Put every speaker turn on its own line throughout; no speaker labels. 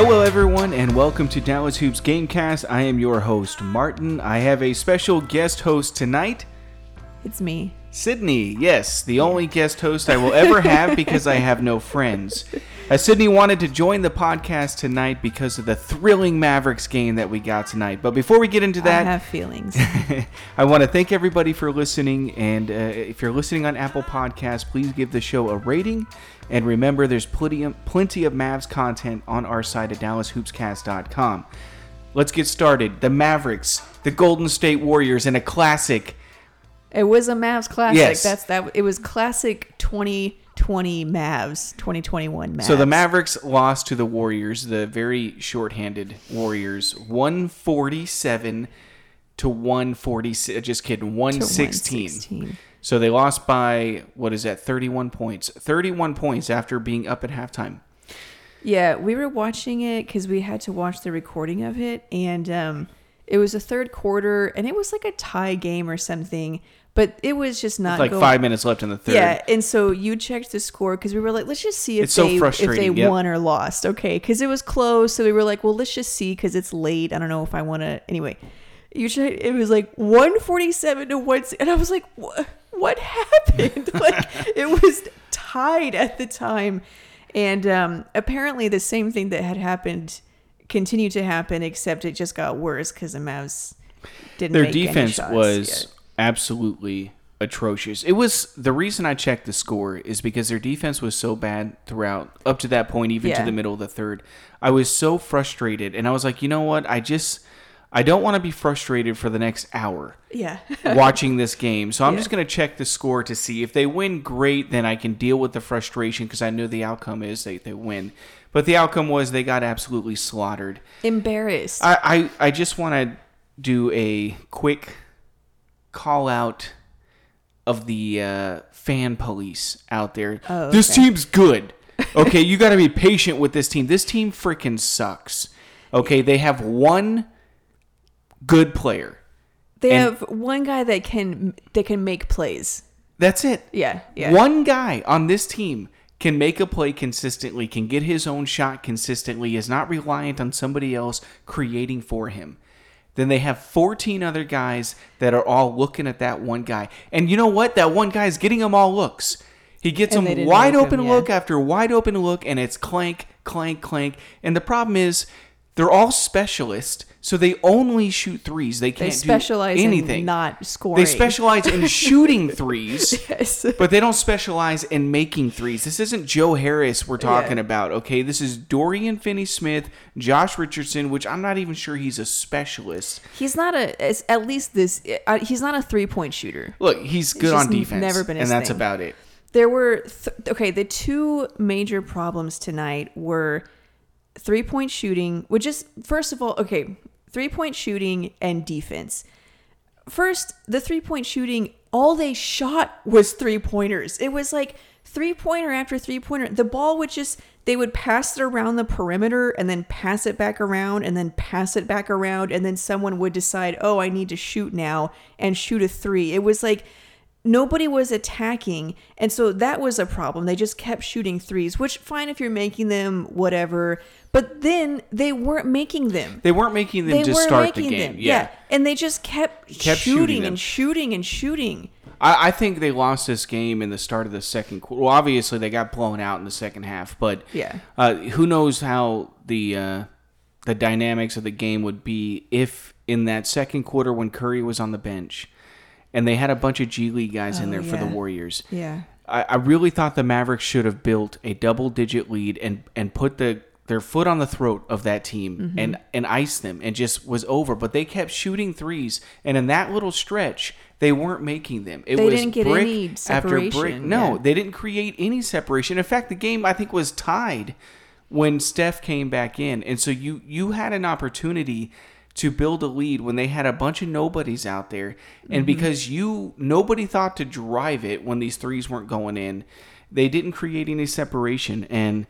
Hello, everyone, and welcome to Dallas Hoops Gamecast. I am your host, Martin. I have a special guest host tonight,
It's me.
Sydney. Yes, the only guest host I will ever have because I have no friends. Uh, Sydney wanted to join the podcast tonight because of the thrilling Mavericks game that we got tonight. But before we get into that, I
have feelings.
I want to thank everybody for listening. And uh, if you're listening on Apple Podcasts, please give the show a rating. And remember, there's plenty of, plenty of Mavs content on our site at DallasHoopsCast.com. Let's get started. The Mavericks, the Golden State Warriors, and a classic.
it was a Mavs classic.
Yes.
That's that. It was classic 2020 Mavs, 2021 Mavs.
So the Mavericks lost to the Warriors, the very shorthanded Warriors, 147 to 146. Just kidding, 116.
116.
So they lost by what is that? 31 points. 31 points after being up at halftime.
Yeah, we were watching it because we had to watch the recording of it, and um, it was a third quarter, and it was like a tie game or something. But it was just not
like
going-
five minutes left in the third.
Yeah, and so you checked the score because we were like, let's just see if
It's so
they if
frustrating,
they
yep.
won or lost. Okay, because it was close, so we were like, well, let's just see because it's late. I don't know if I want to. Anyway, you checked. It was like one forty seven to one, and I was like, what? What happened? like it was tied at the time, and um, apparently the same thing that had happened continued to happen, except it just got worse because the Mavs didn't.
Their
make any
defense
shots.
was. Absolutely atrocious. It was the reason I checked the score is because their defense was so bad throughout up to that point, even to the middle of the third. I was so frustrated, and I was like, you know what? I just I don't want to be frustrated for the next hour.
yeah.
watching this game. So I'm
Yeah.
just going to check the score to see if they win great, then I can deal with the frustration because I know the outcome is they, they win. But the outcome was they got absolutely slaughtered.
Embarrassed.
I, I, I just want to do a quick call out of the uh, fan police out there.
Oh,
This team's good. Okay, you got to be patient with this team. This team freaking sucks. Okay, they have one good player.
They have one guy that can that can make plays.
That's it.
Yeah, yeah.
One guy on this team can make a play consistently, can get his own shot consistently, is not reliant on somebody else creating for him. Then they have 14 other guys that are all looking at that one guy. And you know what? That one guy is getting them all looks. He gets
And
them wide open
him, yeah.
look after wide open look, and it's clank, clank, clank. And the problem is, they're all specialists, so they only shoot threes. They
They
can't
specialize
do anything.
in not scoring.
They specialize in shooting threes.
Yes.
But they don't specialize in making threes. This isn't Joe Harris we're talking
Yeah.
about, okay? This is Dorian Finney Smith, Josh Richardson, which I'm not even sure he's a specialist.
He's not a at least this. Uh, he's not a three point shooter.
Look, he's good on defense.
never been
and that's
thing.
about it.
There were th- okay. The two major problems tonight were three point shooting, which is first of all okay. Three point shooting and defense. First, the three point shooting, all they shot was three pointers. It was like three pointer after three pointer. The ball would just, they would pass it around the perimeter and then pass it back around and then pass it back around. And then someone would decide, oh, I need to shoot now and shoot a three. It was like, nobody was attacking and so that was a problem they just kept shooting threes which fine if you're making them whatever but then they weren't making them
They weren't making them
they
to start the game.
them
Yeah.
and they just kept,
Kept shooting
shooting, and shooting and shooting
I, I think they lost this game in the start of the second quarter. Well, obviously they got blown out in the second half, but
Yeah.
uh, who knows how the uh, the dynamics of the game would be if in that second quarter when Curry was on the bench and they had a bunch of G League guys in
Oh,
there for the. Warriors.
yeah
I, I really thought the Mavericks should have built a double digit lead and and put the their foot on the throat of that team
Mm-hmm.
and and ice them and just was over. But they kept shooting threes, and in that little stretch, they weren't making them. It
They
was
didn't get
brick
any
after brick.
separation,
No,
yeah.
they didn't create any separation. In fact, the game I think was tied when Steph came back in, and so you you had an opportunity to build a lead when they had a bunch of nobodies out there and
Mm-hmm.
because you nobody thought to drive it when these threes weren't going in they didn't create any separation and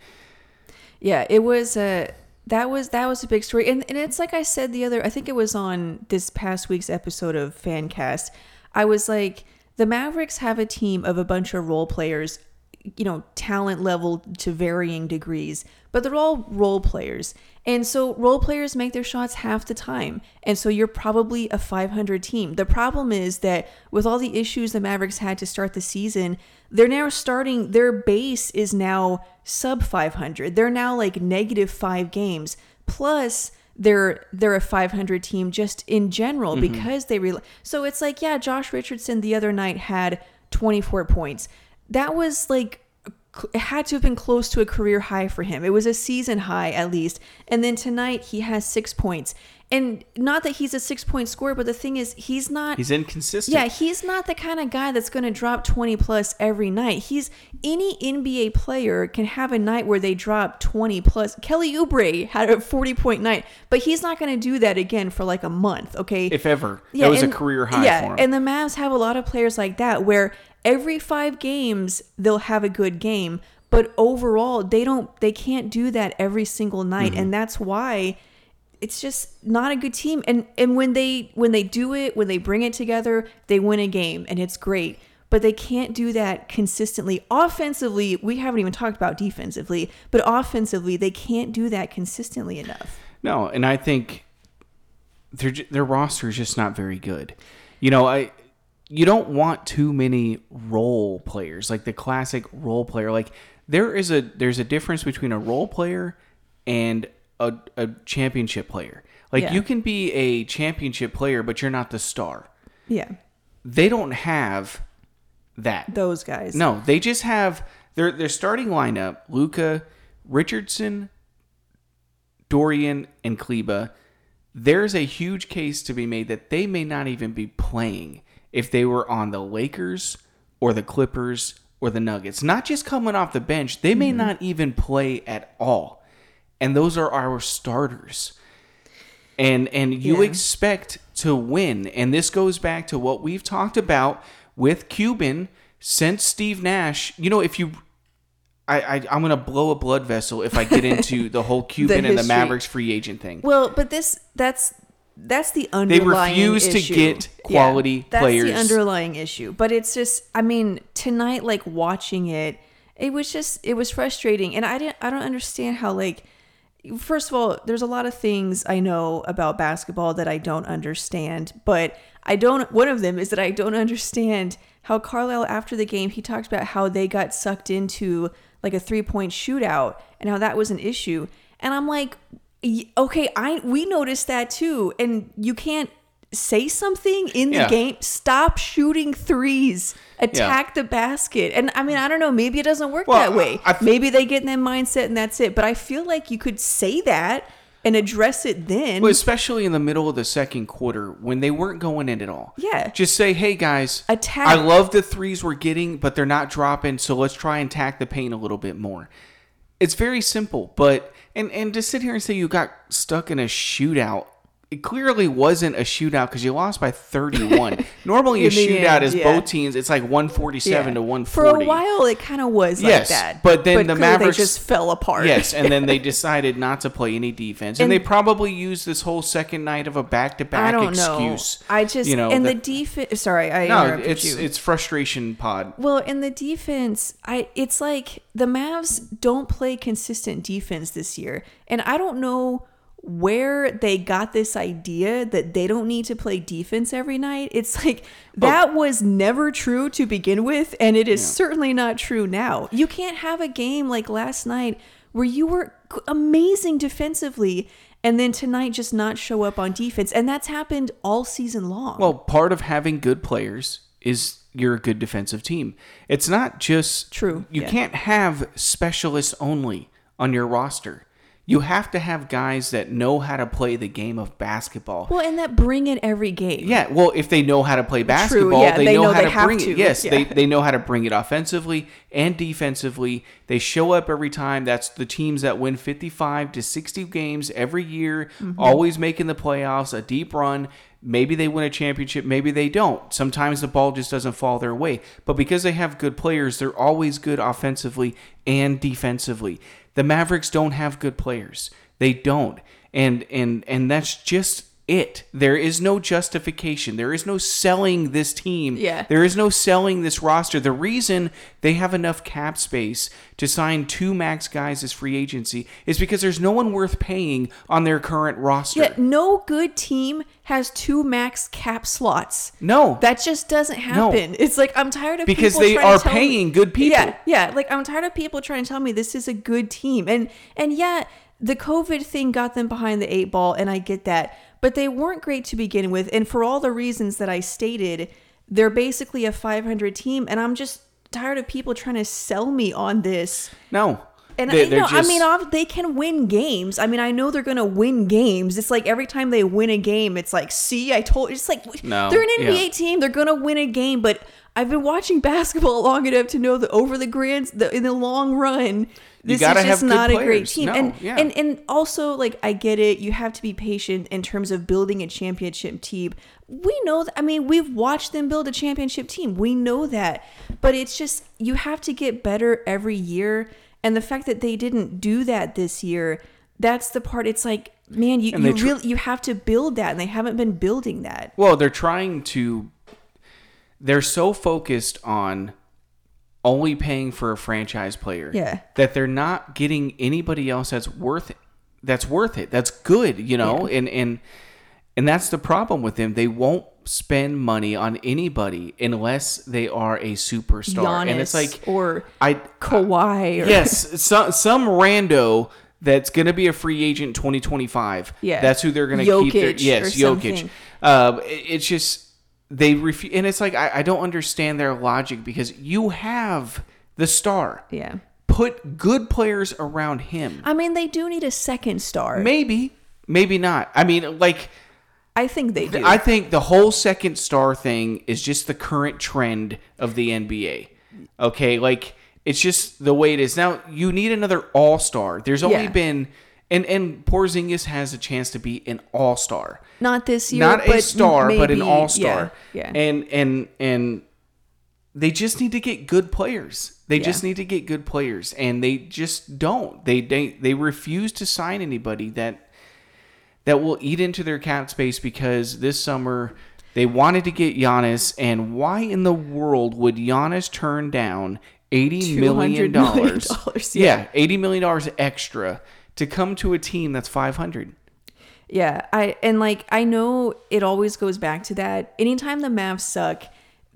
Yeah, it was a that was that was a big story, and and it's like I said the other. I think it was on this past week's episode of Fancast. I was like, the Mavericks have a team of a bunch of role players you know, talent level to varying degrees, but they're all role players. And so role players make their shots half the time. And so you're probably a 500 team. The problem is that with all the issues the Mavericks had to start the season, they're now starting, their base is now sub 500. They're now like negative five games. Plus, they're they're a 500 team just in general mm-hmm. because they re- so it's like yeah Josh Richardson the other night had 24 points that was like it had to have been close to a career high for him it was a season high at least and then tonight he has 6 points and not that he's a 6 point scorer but the thing is he's not
He's inconsistent.
yeah, he's not the kind of guy that's going to drop 20 plus every night. He's any NBA player can have a night where they drop 20 plus. Kelly Oubre had a 40 point night, but he's not going to do that again for like a month, okay?
if ever. that was
and-
a career high
yeah,
for him.
and the Mavs have a lot of players like that where every 5 games they'll have a good game, but overall they don't they can't do that every single night
Mm-hmm.
and that's why it's just not a good team and and when they when they do it when they bring it together they win a game and it's great but they can't do that consistently offensively we haven't even talked about defensively but offensively they can't do that consistently enough
No, and I think their their roster is just not very good. You know, I you don't want too many role players like the classic role player. Like there is a there's a difference between a role player and a, a championship player. Like
Yeah.
you can be a championship player, but you're not the star.
yeah
They don't have that.
those guys
No, they just have their their starting lineup: Luka, Richardson, Dorian, and Kleber. There's a huge case to be made that they may not even be playing if they were on the Lakers or the Clippers or the Nuggets. Not just coming off the bench, they may mm-hmm. not even play at all. And those are our starters. And and you
Yeah.
expect to win. And this goes back to what we've talked about with Cuban since Steve Nash. You know, if you I, I I'm gonna blow a blood vessel if I get into the whole Cuban and the. Mavericks free agent thing.
Well, but this that's that's the underlying they
refuse to
issue.
get quality
that's
players.
the underlying issue. But it's just I mean, tonight like watching it, it was just it was frustrating and I didn't I don't understand how like first of all, there's a lot of things I know about basketball that I don't understand, but I don't one of them is that I don't understand how Carlisle after the game he talked about how they got sucked into like a three-point shootout and how that was an issue. And I'm like okay, I we noticed that too and you can't say something in the
Yeah.
game stop shooting threes attack the basket and i mean i don't know maybe it doesn't work
Well,
that way
I- I th-
maybe they get in that mindset and that's it but i feel like you could say that and address it then
Well, especially in the middle of the second quarter when they weren't going in at all.
Yeah.
Just say, hey guys,
Attack.
I love the threes we're getting, but they're not dropping, so let's try and tack the paint a little bit more. It's very simple, but and and to sit here and say you got stuck in a shootout, it clearly wasn't a shootout because you lost by 31. Normally, a
the
shootout
end,
is
yeah.
both teams. It's like 147 to
Yeah.
140.
for a while it kind of was
Yes,
like that
but then the Mavericks-
just fell apart
Yes, and then they decided not to play any defense, and,
And-
they probably used this whole second night of a back-to-back
i don't
excuse.
know i just
you know,
and the
that-
defense sorry i
no, it's
you
it's frustration pod.
Well, in the defense, I it's like the Mavs don't play consistent defense this year. And I don't know where they got this idea that they don't need to play defense every night. It's like oh. that was never true to begin with and it is certainly not true now. You can't have a game like last night where you were amazing defensively and then tonight just not show up on defense and that's happened all season long.
Well, part of having good players is you're a good defensive team. It's not just
True,
You
yeah.
can't have specialists only on your roster. You have to have guys that know how to play the game of basketball.
well, and that bring it every game.
Yeah, well, if they know how to play basketball,
yeah,
they,
they
know,
know
how
they
to bring
to,
it. Yes, they, they know how to bring it offensively and defensively. They show up every time. That's the teams that win 55 to 60 games every year,
Mm-hmm.
always making the playoffs, a deep run. Maybe they win a championship, maybe they don't. Sometimes the ball just doesn't fall their way. But because they have good players, they're always good offensively and defensively. The Mavericks don't have good players. They don't. And and and that's just it. There is no justification. There is no selling this team.
Yeah.
There is no selling this roster. The reason they have enough cap space to sign two max guys as free agency is because there's no one worth paying on their current roster.
Yeah, no good team has two max cap slots.
No.
That just doesn't happen. No. It's like I'm tired of
Because
people
they
trying to
are
tell me-
paying good people.
Yeah, yeah. Like I'm tired of people trying to tell me this is a good team, and and yeah, the COVID thing got them behind the eight ball, and I get that, but they weren't great to begin with, and for all the reasons that I stated, they're basically a 500 team, and I'm just tired of people trying to sell me on this.
no.
And
They-
I, know, I mean, they can win games. I mean, I know they're going to win games. It's like every time they win a game, it's like, see, I told. you. It's like
No,
they're an NBA
yeah.
team. They're going to win a game. But I've been watching basketball long enough to know that over the grand, the, in the long run, this is just not a great team.
No,
and
yeah.
and and also, like, I get it. You have to be patient in terms of building a championship team. We know. That, I mean, we've watched them build a championship team. We know that. But it's just you have to get better every year. And the fact that they didn't do that this year, that's the part. It's like, man, you, you
tr-
really you have to build that, and they haven't been building that.
Well, they're trying to. They're so focused on only paying for a franchise player
Yeah.
that they're not getting anybody else that's worth it. That's worth it. That's good, you know. And and and that's the problem with them. They won't spend money on anybody unless they are a superstar.
Giannis
and it's like
or
I
Kawhi. Or,
yes, some some rando that's going to be a free agent 2025.
Yeah.
that's who they're going to keep. Their, yes, Jokic. Um, it- it's just they refuse, and it's like I, I don't understand their logic because you have the star.
yeah.
Put good players around him.
I mean, they do need a second star.
Maybe, maybe not. I mean, like.
I think they do.
I think the whole second star thing is just the current trend of the NBA. Okay, like it's just the way it is now. You need another All Star. There's only
Yeah.
been and and Porzingis has a chance to be an All Star,
not this year,
not a star, but an All Star.
Yeah, yeah.
And and and they just need to get good players. They just need to get good players, and they just don't. They they they refuse to sign anybody that that will eat into their cap space because this summer they wanted to get Giannis, and why in the world would Giannis turn down eighty million
$200 million?
dollars, yeah.
yeah.
eighty million dollars extra to come to a team that's five hundred.
Yeah, I and like I know it always goes back to that. Anytime the Mavs suck,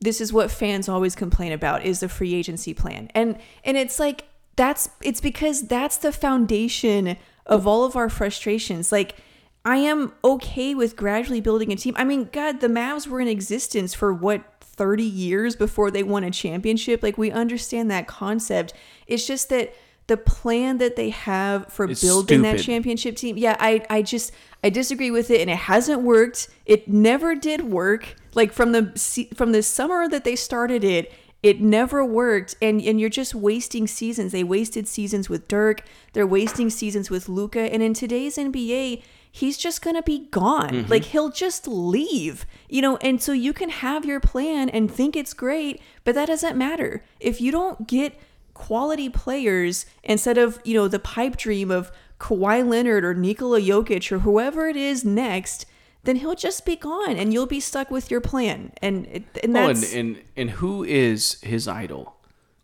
this is what fans always complain about is the free agency plan. And and it's like that's it's because that's the foundation of all of our frustrations. Like I am okay with gradually building a team. I mean, god, the Mavs were in existence for what 30 years before they won a championship. Like we understand that concept. It's just that the plan that they have for
It's
building that championship team. Yeah, I I just I disagree with it, and it hasn't worked. It never did work. Like from the from the summer that they started it, it never worked, and and you're just wasting seasons. They wasted seasons with Dirk. They're wasting seasons with Luka, and in today's NBA. He's just gonna be gone. Mm-hmm. Like he'll just leave, you know. And so you can have your plan and think it's great, but that doesn't matter if you don't get quality players instead of you know the pipe dream of Kawhi Leonard or Nikola Jokic or whoever it is next, then he'll just be gone and you'll be stuck with your plan. And and
Oh, and, and and who is his idol?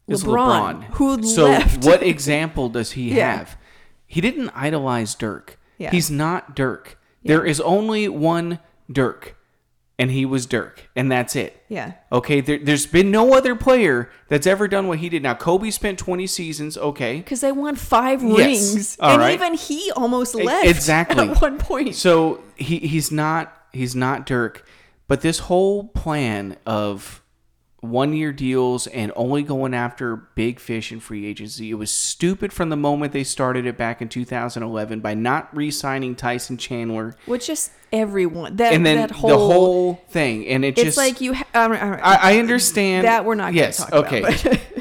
Is
LeBron, who
so
left.
what example does he
Yeah.
have? He didn't idolize Dirk.
Yeah.
He's not Dirk. There is only one Dirk, and he was Dirk, and that's it.
yeah.
Okay, there, there's been no other player that's ever done what he did. Now, Kobe spent 20 seasons. Okay,
Because they won five
Yes.
rings,
All
and
right.
even he almost left
exactly.
at one point.
So he he's not he's not Dirk, but this whole plan of one year deals and only going after big fish in free agency, it was stupid from the moment they started it back in 2011 by not re-signing Tyson Chandler
Which just everyone that
and then
that whole,
the whole thing and it
it's
just
like you. Ha- all right, all right.
I, I understand
that we're not going to
yes
talk
okay
about.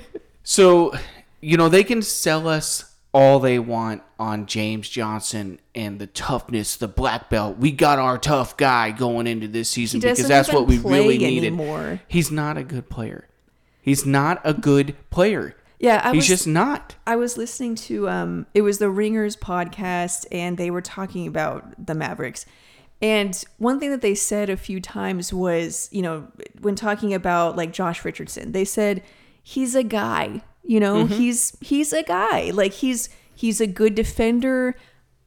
So, you know, they can sell us all they want on James Johnson and the toughness, the black belt. We got our tough guy going into this season because that's what we really needed.
anymore.
He's not a good player. He's not a good player.
Yeah, I
He's
was-
just not.
I was listening to um it was the Ringers podcast and they were talking about the Mavericks. And one thing that they said a few times was, you know, when talking about like Josh Richardson, they said he's a guy, you know, mm-hmm. he's he's a guy. Like he's he's a good defender.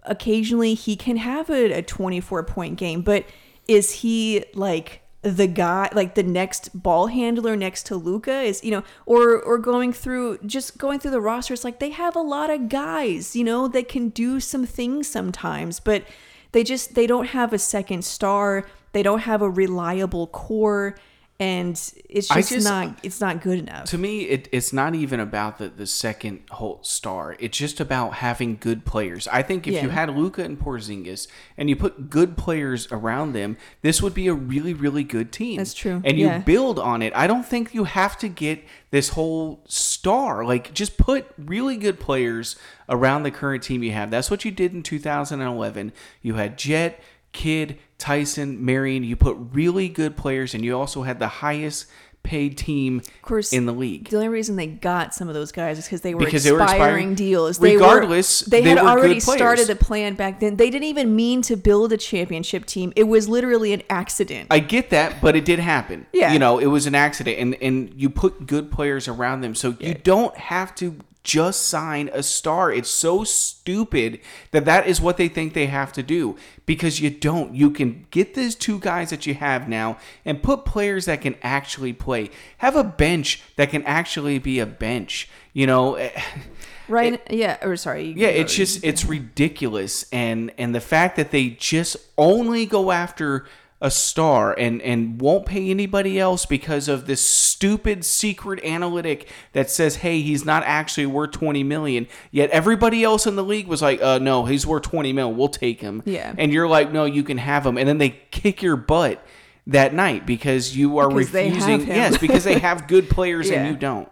Occasionally he can have a, a 24 point game, but is he like the guy like the next ball handler next to Luka is you know or or going through just going through the roster it's like they have a lot of guys you know that can do some things sometimes but they just they don't have a second star they don't have a reliable core and it's just,
just-
not it's not good enough
To me, it, it's not even about the, the second whole star. It's just about having good players. I think if you had Luka and Porzingis and you put good players around them, this would be a really, really good team.
That's true.
And you
Yeah.
build on it. I don't think you have to get this whole star. Like, just put really good players around the current team you have. That's what you did in 2011. You had Jet, Kid, Tyson, Marion. You put really good players, and you also had the highest paid team
of course
in the league.
the only reason they got some of those guys is because they were
Because they were
expiring
expiring.
deals.
Regardless,
they, were, they,
they
had already started the plan back then. They didn't even mean to build a championship team. It was literally an accident.
I get that, but it did happen.
Yeah.
You know, it was an accident and and you put good players around them. So you don't have to just sign a star. It's so stupid that that is what they think they have to do because you don't. You can get these two guys that you have now and put players that can actually play. Have a bench that can actually be a bench. You know,
right? yeah. Or sorry.
yeah, it's just it's ridiculous, and and the fact that they just only go after a star and and won't pay anybody else because of this stupid secret analytic that says, hey, he's not actually worth twenty million. Yet everybody else in the league was like, uh, no, he's worth twenty mil. We'll take him.
Yeah.
and you're like, no, you can have him, and then they kick your butt that night because you are
Because
refusing. Yes, because they have good players
Yeah.
and you don't.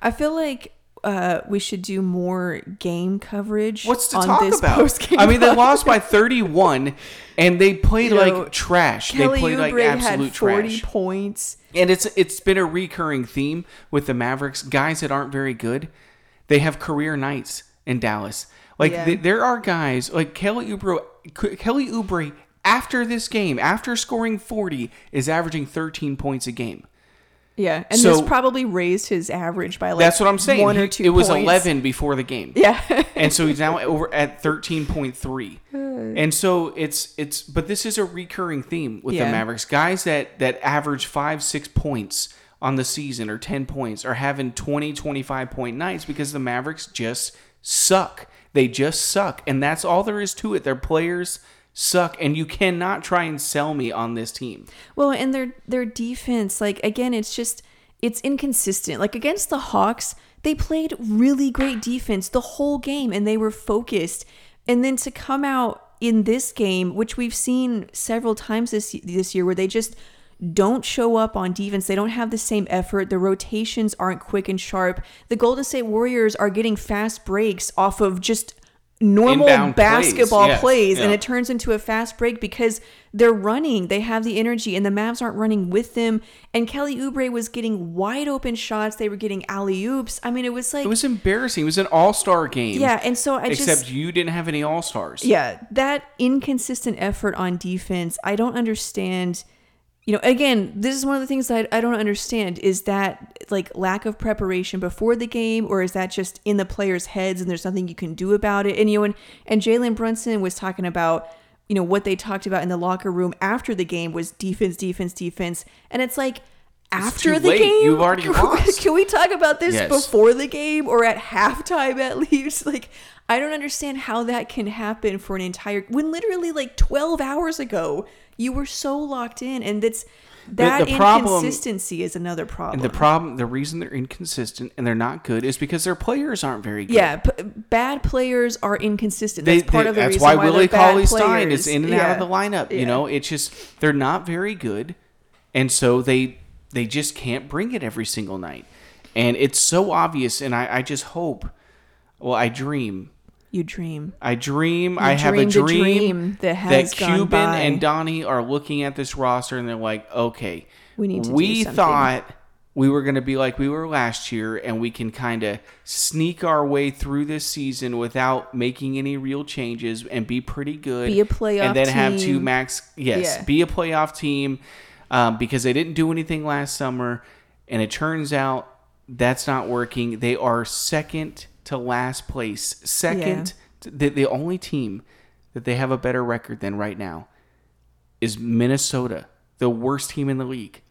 I feel like uh, we should do more game coverage.
What's to
on
talk
this
about? I mean, they lost by 31, and they played
You
like
know,
trash.
Kelly
they played like
Oubre
absolute
had 40
trash.
points.
And it's it's been a recurring theme with the Mavericks. Guys that aren't very good, they have career nights in Dallas. Like
Yeah.
th- there are guys like Kelly Oubre. Kelly Oubre after this game, after scoring 40, is averaging 13 points a game.
Yeah, and
So-
this probably raised his average by like
That's what I'm saying.
One or two.
it was
points.
11 before the game.
Yeah.
and so he's now over at 13.3 and so it's it's but this is a recurring theme with the mavericks guys that that average five six points on the season or 10 points are having 20 25 point nights because the mavericks just suck they just suck and that's all there is to it their players suck and you cannot try and sell me on this team
Well, and their their defense, like again, it's just it's inconsistent. Like against the Hawks, they played really great defense the whole game and they were focused. And then to come out in this game, which we've seen several times this this year where they just don't show up on defense. They don't have the same effort. The rotations aren't quick and sharp. The Golden State Warriors are getting fast breaks off of just normal
Inbound plays,
basketball
yes,
plays and it turns into a fast break because they're running. They have the energy, and the Mavs aren't running with them. And Kelly Oubre was getting wide open shots. They were getting alley oops. I mean, it was like,
it was embarrassing it was an all-star game
yeah. And so I
except
just,
you didn't have any all-stars
yeah, that inconsistent effort on defense. I don't understand. You know, again, this is one of the things that I don't understand is that like lack of preparation before the game, or is that just in the players' heads and there's nothing you can do about it? And you know, and, and Jalen Brunson was talking about, you know, what they talked about in the locker room after the game was defense, defense, defense, and it's like after the
late.
game,
You've already lost.
Can we talk about this
Yes.
before the game or at halftime at least? Like, I don't understand how that can happen for an entire when literally like 12 hours ago you were so locked in, and that's that
the problem-
inconsistency is another problem.
And the problem, the reason they're inconsistent and they're not good is because their players aren't very good.
yeah, p- bad players are inconsistent.
They,
That's part
they-
of the
that's
reason
why
why
Willie Cauley Stein is in and out of the lineup. You
Yeah.
know, it's just they're not very good, and so they they just can't bring it every single night, and it's so obvious. And I, I just hope, well, I dream.
You dream.
I dream. I have a
a
dream,
dream that has gone
Cuban
by.
and Donnie are looking at this roster and they're like, okay,
We need to
we
something."
thought we were going to be like we were last year and we can kind of sneak our way through this season without making any real changes and be pretty good.
Be a playoff
And then have two max. Yes,
Yeah.
be a playoff team um, because they didn't do anything last summer. And it turns out that's not working. They are second to last place. Second, the, the only team that they have a better record than right now is Minnesota, the worst team in the league.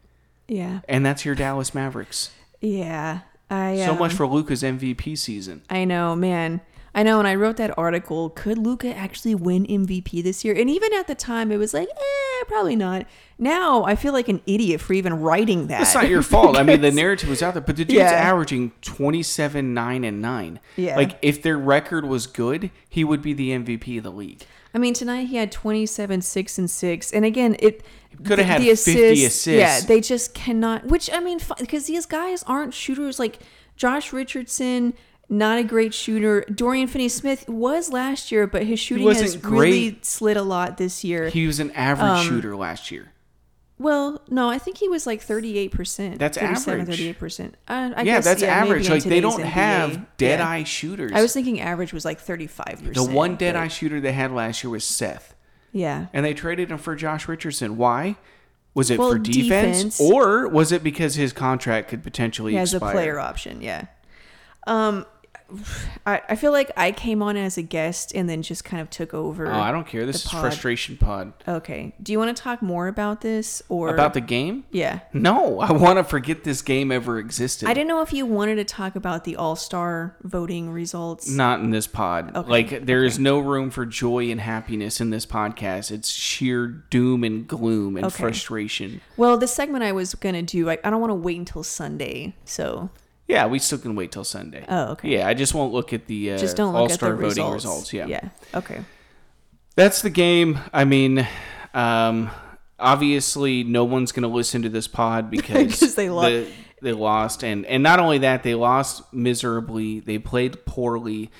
Yeah.
And that's your Dallas Mavericks.
Yeah. I
So
um,
much for Luka's MVP season.
I know, man. I know, and I wrote that article. Could Luka actually win MVP this year? And even at the time, it was like, eh, probably not. Now I feel like an idiot for even writing that.
It's not your fault. I mean, the narrative was out there, but the dude's
Yeah.
averaging 27, 9, and 9.
Yeah.
Like, if their record was good, he would be the MVP of the league.
I mean, tonight he had 27, 6, and 6. And again, it
Coulda
the-
had
the
50 assists.
Yeah, they just cannot. Which, I mean, because these guys aren't shooters. Like Josh Richardson, not a great shooter. Dorian Finney Smith was last year, but his shooting has
wasn't
really
great.
slid a lot this year.
He was an average
Um,
shooter last year.
Well, no, I think he was like 38%.
That's average.
38%. Uh, I
yeah,
guess,
that's
yeah,
average. Like, they don't
NBA.
have dead
Yeah.
eye shooters.
I was thinking average was like 35%.
the one dead
but-
eye shooter they had last year was Seth.
Yeah.
and they traded him for Josh Richardson. Why? Was it
Well,
for defense,
defense.
or was it because his contract could potentially
He has a player option, yeah. Um, I, I feel like I came on as a guest and then just kind of took over.
Oh, I don't care. This
the
is
pod.
frustration pod
Okay. Do you want to talk more about this or
about the game.
Yeah.
No, I want to forget this game ever existed.
I didn't know if you wanted to talk about the All Star voting results.
Not in this pod.
Okay,
Like there is no room for joy and happiness in this podcast. It's sheer doom and gloom and
Okay.
frustration.
Well, the segment I was gonna do, I, I don't want to wait until Sunday, so
Yeah, we still can wait till Sunday.
Oh, okay.
Yeah, I just won't look at the uh,
just don't look
All
at
Star
the
voting
results.
results. Yeah.
Yeah. Okay.
That's the game. I mean, um, obviously, no one's going to listen to this pod because
'Cause they lo-
the- they lost, and and not only that, they lost miserably. They played poorly,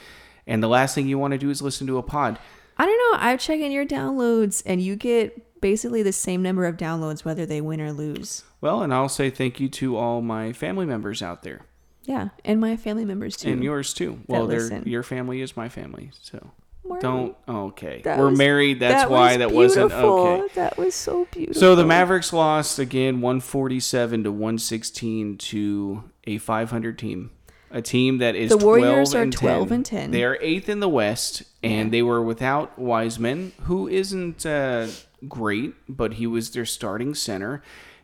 and the last thing you want to do is listen to a pod.
I don't know. I'm checking your downloads, and you get basically the same number of downloads whether they win or lose.
Well, and I'll say thank you to all my family members out there,
Yeah, and my family members too.
and yours too. Well, they're, your family is my family, so
We're-
don't. Okay, we're
was-
married. That's
that
why
was
that wasn't okay.
That was so beautiful.
So the Mavericks lost again 147 to 116 to a 500 team. A team that is
The Warriors
12
are
and
12
10.
and 10.
They are 8th in the West and they were without Wiseman, who isn't uh, great, but he was their starting center.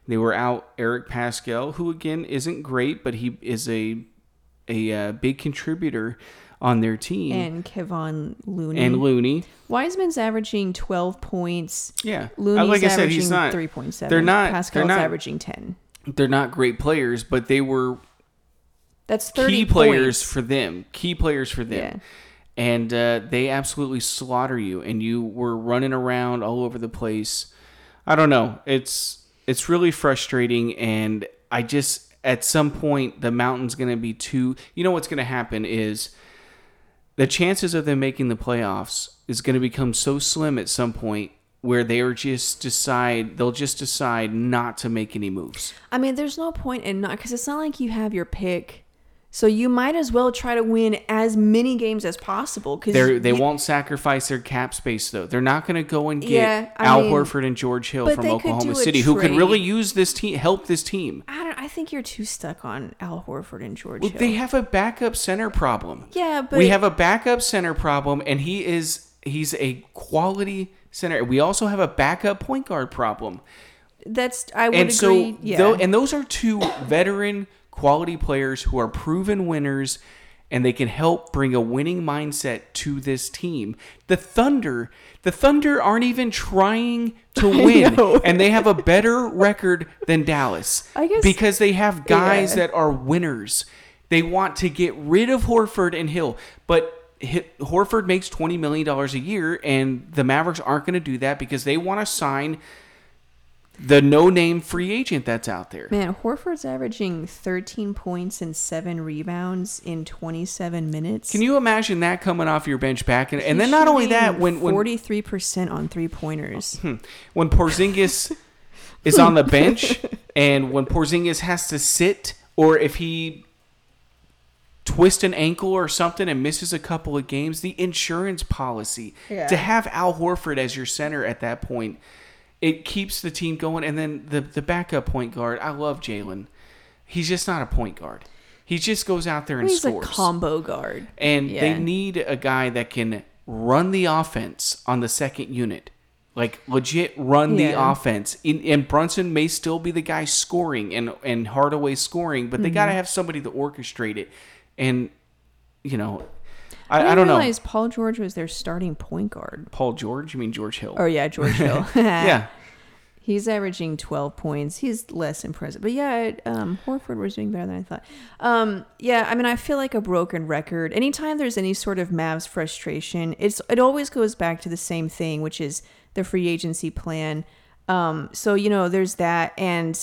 They were out Eric Paschall, who again isn't great, but he is a a uh, big contributor on their team.
and Kevon Looney.
and Looney.
Wiseman's averaging 12 points.
Yeah.
Looney's
like I said,
averaging
he's not
3.7.
They're not
Paschall's
they're not
averaging 10.
they're not great players, but they were
That's 30
key players
points.
for them. Key players for them.
Yeah.
And uh, they absolutely slaughter you, and you were running around all over the place. I don't know. It's it's really frustrating, and I just at some point the mountain's going to be too. You know what's going to happen is the chances of them making the playoffs is going to become so slim at some point where they are just decide they'll just decide not to make any moves.
I mean, there's no point in not because it's not like you have your pick. So you might as well try to win as many games as possible. Because
They won't sacrifice their cap space though. They're not going to go and get
Yeah,
Al
mean,
Horford and George Hill from Oklahoma City, who could really use this team, help this team.
I don't. I think you're too stuck on Al Horford and George
Well,
Hill.
They have a backup center problem.
yeah, but
we have a backup center problem, and he is he's a quality center. We also have a backup point guard problem,
that's. I would
and
agree.
so
yeah.
tho- and those are two veteran quality players who are proven winners. And they can help bring a winning mindset to this team. The Thunder, the Thunder aren't even trying to win, and they have a better record than Dallas.
I guess-
because they have guys
Yeah.
that are winners. They want to get rid of Horford and Hill, but Horford makes twenty million dollars a year, and the Mavericks aren't going to do that because they want to sign the no-name free agent that's out there.
Man, Horford's averaging 13 points and seven rebounds in 27 minutes.
Can you imagine that coming off your bench back? And, and then not only that, when when
43% on three pointers. Hmm.
when Porzingis is on the bench, and when Porzingis has to sit, or if he twists an ankle or something and misses a couple of games, the insurance policy
Yeah.
to have Al Horford as your center at that point, it keeps the team going. And then the the backup point guard, I love Jalen. He's just not a point guard. He just goes out there and
He's
scores.
a combo guard.
And they need a guy that can run the offense on the second unit. Like legit run the offense. In, and Brunson may still be the guy scoring and and Hardaway scoring, but they
Mm-hmm.
got to have somebody to orchestrate it. And you know, I,
I,
I, don't know.
Paul George was their starting point guard.
Paul George? You mean George Hill?
Oh yeah, George Hill.
yeah.
He's averaging 12 points. He's less impressive. But yeah, um, Horford was doing better than I thought. Um, yeah, I mean, I feel like a broken record. Anytime there's any sort of Mavs frustration, it's it always goes back to the same thing, which is the free agency plan. Um, so, you know, there's that. And,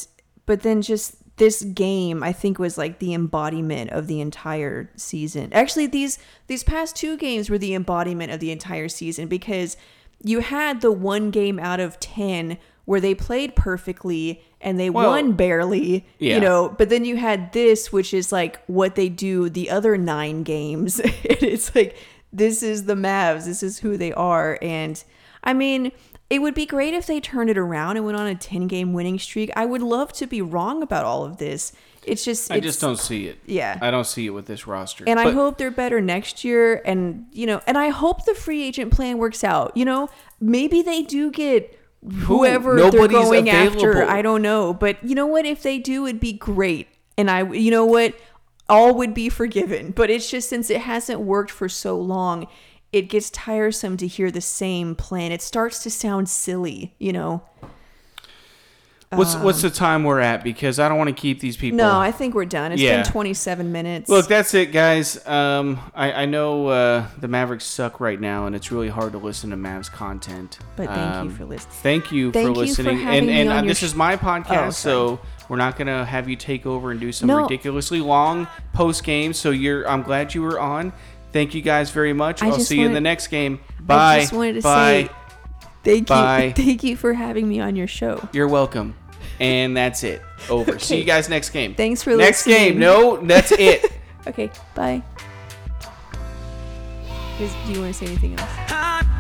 but then just this game, I think, was like the embodiment of the entire season. Actually, these these past two games were the embodiment of the entire season because you had the one game out of 10 where they played perfectly and they
Well,
won barely,
yeah.
you know, but then you had this, which is like what they do the other nine games. It's like, this is the Mavs, this is who they are. And I mean, it would be great if they turned it around and went on a 10 game winning streak. I would love to be wrong about all of this. It's just,
I just don't see it.
Yeah.
I don't see it with this roster.
and I hope they're better next year. And, you know, and I hope the free agent plan works out. You know, maybe they do get whoever they're
Nobody's
going after. I don't know. But you know what? If they do, it'd be great. And I, you know what? All would be forgiven. But it's just since it hasn't worked for so long, it gets tiresome to hear the same plan. It starts to sound silly, you know?
what's what's the time we're at? Because I don't want to keep these people.
No, I think we're done. It's
Yeah.
been 27 minutes.
Look, that's it, guys. Um, I, I know uh, the Mavericks suck right now, and it's really hard to listen to Mavs content.
But thank you
Um,
for listening.
Thank you
Thank
for
you for
listening.
having
and and uh, this
sh-
is my podcast,
Oh,
so we're not gonna have you take over and do some
No.
ridiculously long post game. So you're, I'm glad you were on. Thank you guys very much.
I
I'll
just
see you in the next game. Bye.
I just wanted to
Bye.
say thank
Bye.
you. Thank you for having me on your show.
You're welcome. And that's it. Over. See you guys next game.
Thanks for
next
listening.
Next game. No, that's it.
Okay, bye. Do you want to say anything else?
I